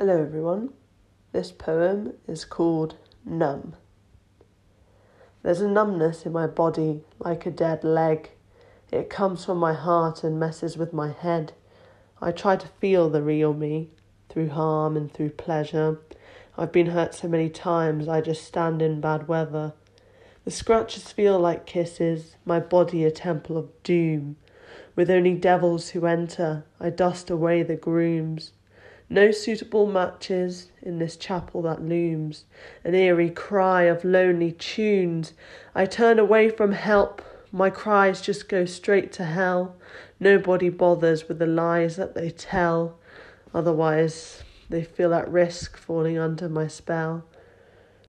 Hello, everyone. This poem is called Numb. There's a numbness in my body like a dead leg. It comes from my heart and messes with my head. I try to feel the real me through harm and through pleasure. I've been hurt so many times, I just stand in bad weather. The scratches feel like kisses, my body a temple of doom. With only devils who enter, I dust away the grooms. No suitable matches in this chapel that looms, an eerie cry of lonely tunes. I turn away from help, my cries just go straight to hell. Nobody bothers with the lies that they tell, otherwise, they feel at risk falling under my spell.